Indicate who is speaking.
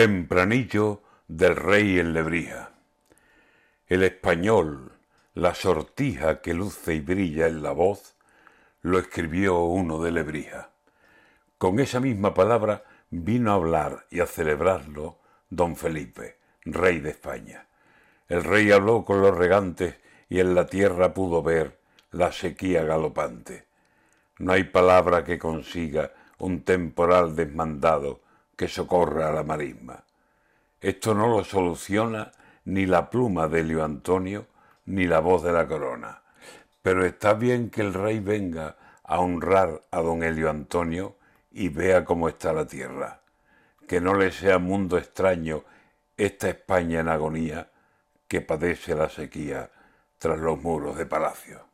Speaker 1: Tempranillo del rey en Lebrija. El español, la sortija que luce y brilla en la voz, lo escribió uno de Lebrija. Con esa misma palabra vino a hablar y a celebrarlo don Felipe, rey de España. El rey habló con los regantes y en la tierra pudo ver la sequía galopante. No hay palabra que consiga un temporal desmandado que socorra a la marisma. Esto no lo soluciona ni la pluma de Elio Antonio ni la voz de la corona. Pero está bien que el rey venga a honrar a don Elio Antonio y vea cómo está la tierra. Que no le sea mundo extraño esta España en agonía que padece la sequía tras los muros de palacio.